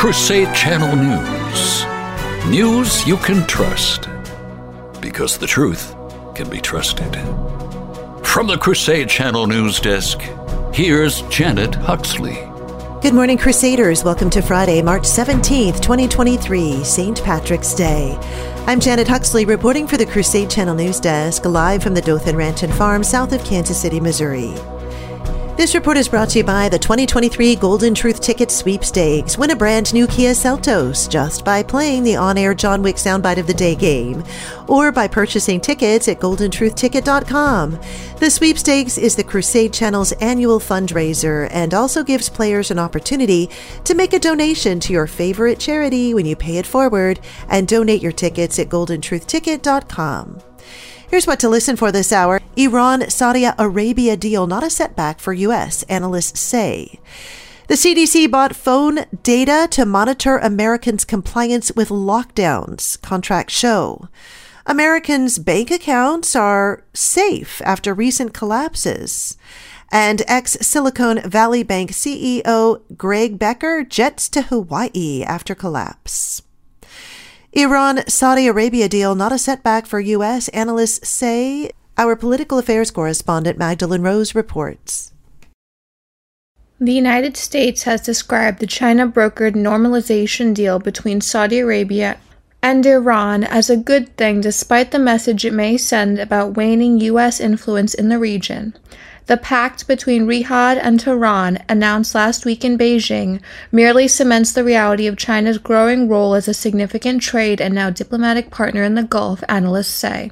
Crusade Channel News. News you can trust. Because the truth can be trusted. From the Crusade Channel News Desk, here's Janet Huxley. Good morning, Crusaders. Welcome to Friday, March 17th, 2023, St. Patrick's Day. I'm Janet Huxley reporting for the Crusade Channel News Desk, live from the Dothan Ranch and Farm south of Kansas City, Missouri. This report is brought to you by the 2023 Golden Truth Ticket Sweepstakes. Win a brand new Kia Seltos just by playing the on air John Wick Soundbite of the Day game or by purchasing tickets at goldentruthticket.com. The sweepstakes is the Crusade Channel's annual fundraiser and also gives players an opportunity to make a donation to your favorite charity when you pay it forward and donate your tickets at goldentruthticket.com. Here's what to listen for this hour. Iran Saudi Arabia deal not a setback for U.S., analysts say. The CDC bought phone data to monitor Americans' compliance with lockdowns, contracts show. Americans' bank accounts are safe after recent collapses. And ex Silicon Valley Bank CEO Greg Becker jets to Hawaii after collapse. Iran Saudi Arabia deal not a setback for U.S., analysts say. Our political affairs correspondent Magdalene Rose reports. The United States has described the China brokered normalization deal between Saudi Arabia and Iran as a good thing despite the message it may send about waning U.S. influence in the region. The pact between Riyadh and Tehran, announced last week in Beijing, merely cements the reality of China's growing role as a significant trade and now diplomatic partner in the Gulf, analysts say.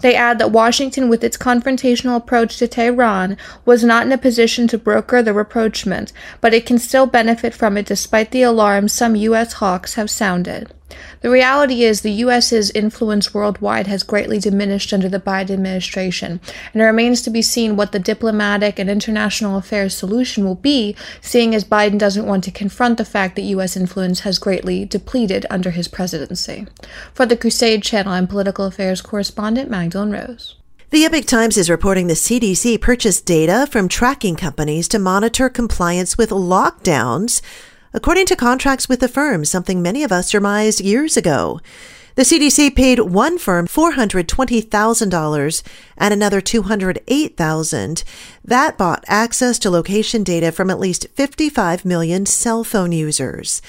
They add that Washington, with its confrontational approach to Tehran, was not in a position to broker the rapprochement, but it can still benefit from it despite the alarms some U.S. hawks have sounded. The reality is the U.S.'s influence worldwide has greatly diminished under the Biden administration, and it remains to be seen what the diplomatic and international affairs solution will be, seeing as Biden doesn't want to confront the fact that U.S. influence has greatly depleted under his presidency. For the Crusade Channel, I'm political affairs correspondent Magdalene Rose. The Epoch Times is reporting the CDC purchased data from tracking companies to monitor compliance with lockdowns according to contracts with the firm, something many of us surmised years ago. The CDC paid one firm $420,000 and another 208,000. That bought access to location data from at least 55 million cell phone users.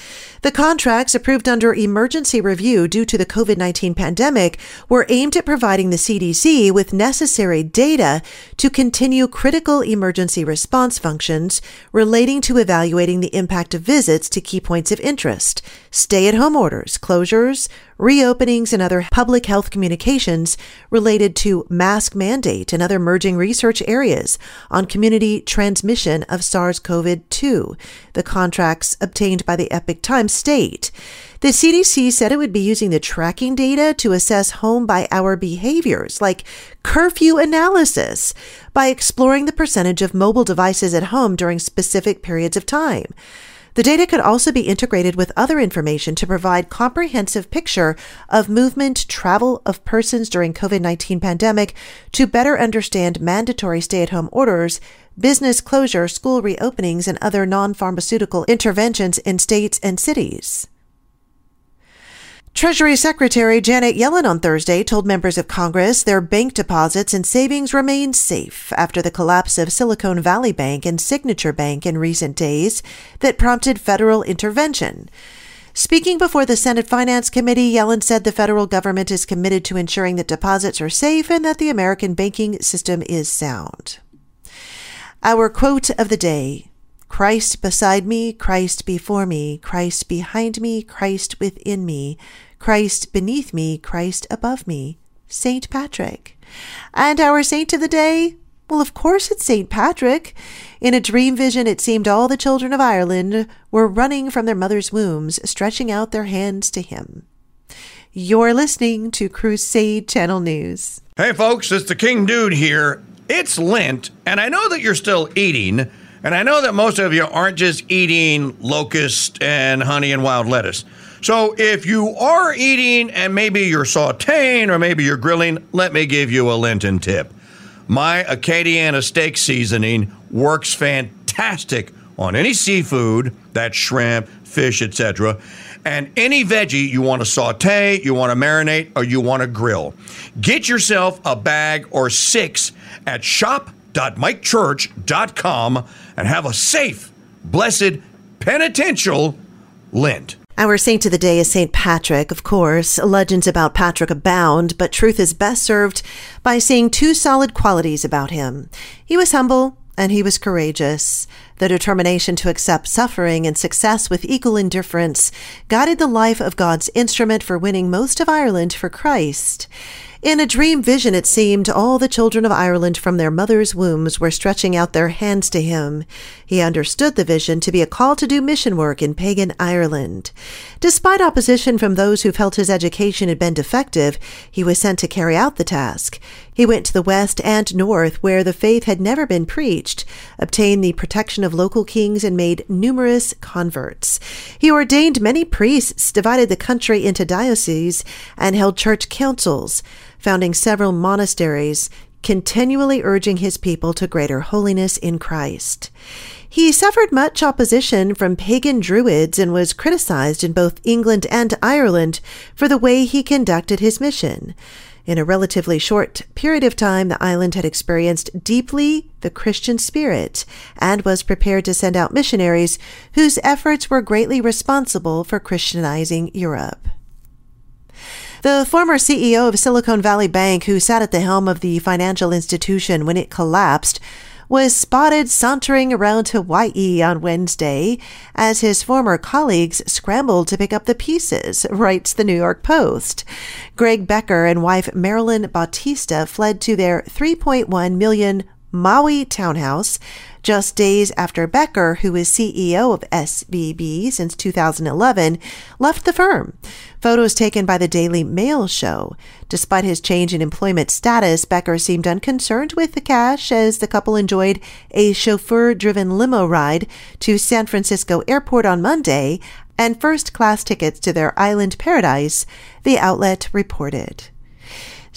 The contracts approved under emergency review due to the COVID-19 pandemic were aimed at providing the CDC with necessary data to continue critical emergency response functions relating to evaluating the impact of visits to key points of interest, stay at home orders, closures, reopenings, and other public health communications related to mask mandate and other merging research areas on community transmission of SARS CoV 2. The contracts obtained by the Epoch Times state. The CDC said it would be using the tracking data to assess home by hour behaviors, like curfew analysis, by exploring the percentage of mobile devices at home during specific periods of time. The data could also be integrated with other information to provide comprehensive picture of movement, travel of persons during COVID-19 pandemic to better understand mandatory stay-at-home orders, business closure, school reopenings, and other non-pharmaceutical interventions in states and cities. Treasury Secretary Janet Yellen on Thursday told members of Congress their bank deposits and savings remain safe after the collapse of Silicon Valley Bank and Signature Bank in recent days that prompted federal intervention. Speaking before the Senate Finance Committee, Yellen said the federal government is committed to ensuring that deposits are safe and that the American banking system is sound. Our quote of the day Christ beside me, Christ before me, Christ behind me, Christ within me, Christ beneath me, Christ above me, St. Patrick. And our saint of the day? Well, of course it's St. Patrick. In a dream vision, it seemed all the children of Ireland were running from their mothers' wombs, stretching out their hands to him. You're listening to Crusade Channel News. Hey, folks, it's the King Dude here. It's Lent, and I know that you're still eating, and I know that most of you aren't just eating locust and honey and wild lettuce. So if you are eating and maybe you're sauteing or maybe you're grilling, let me give you a Lenten tip. My Acadiana steak seasoning works fantastic on any seafood, that's shrimp, fish, etc., and any veggie you want to saute, you want to marinate, or you want to grill. Get yourself a bag or six at shop.mikechurch.com and have a safe, blessed, penitential Lent. Our saint of the day is St. Patrick, of course. Legends about Patrick abound, but truth is best served by seeing two solid qualities about him. He was humble and he was courageous. The determination to accept suffering and success with equal indifference guided the life of God's instrument for winning most of Ireland for Christ. In a dream vision, it seemed all the children of Ireland from their mothers' wombs were stretching out their hands to him. He understood the vision to be a call to do mission work in pagan Ireland. Despite opposition from those who felt his education had been defective, he was sent to carry out the task. He went to the west and north, where the faith had never been preached, obtained the protection of local kings, and made numerous converts. He ordained many priests, divided the country into dioceses, and held church councils founding several monasteries, continually urging his people to greater holiness in Christ. He suffered much opposition from pagan Druids and was criticized in both England and Ireland for the way he conducted his mission. In a relatively short period of time, the island had experienced deeply the Christian spirit and was prepared to send out missionaries whose efforts were greatly responsible for Christianizing Europe. The former CEO of Silicon Valley Bank, who sat at the helm of the financial institution when it collapsed, was spotted sauntering around Hawaii on Wednesday as his former colleagues scrambled to pick up the pieces, writes the New York Post. Greg Becker and wife Marilyn Bautista fled to their 3.1 million Maui townhouse just days after Becker, who is CEO of SVB since 2011, left the firm. Photos taken by the Daily Mail show. Despite his change in employment status, Becker seemed unconcerned with the cash as the couple enjoyed a chauffeur driven limo ride to San Francisco Airport on Monday and first class tickets to their island paradise, the outlet reported.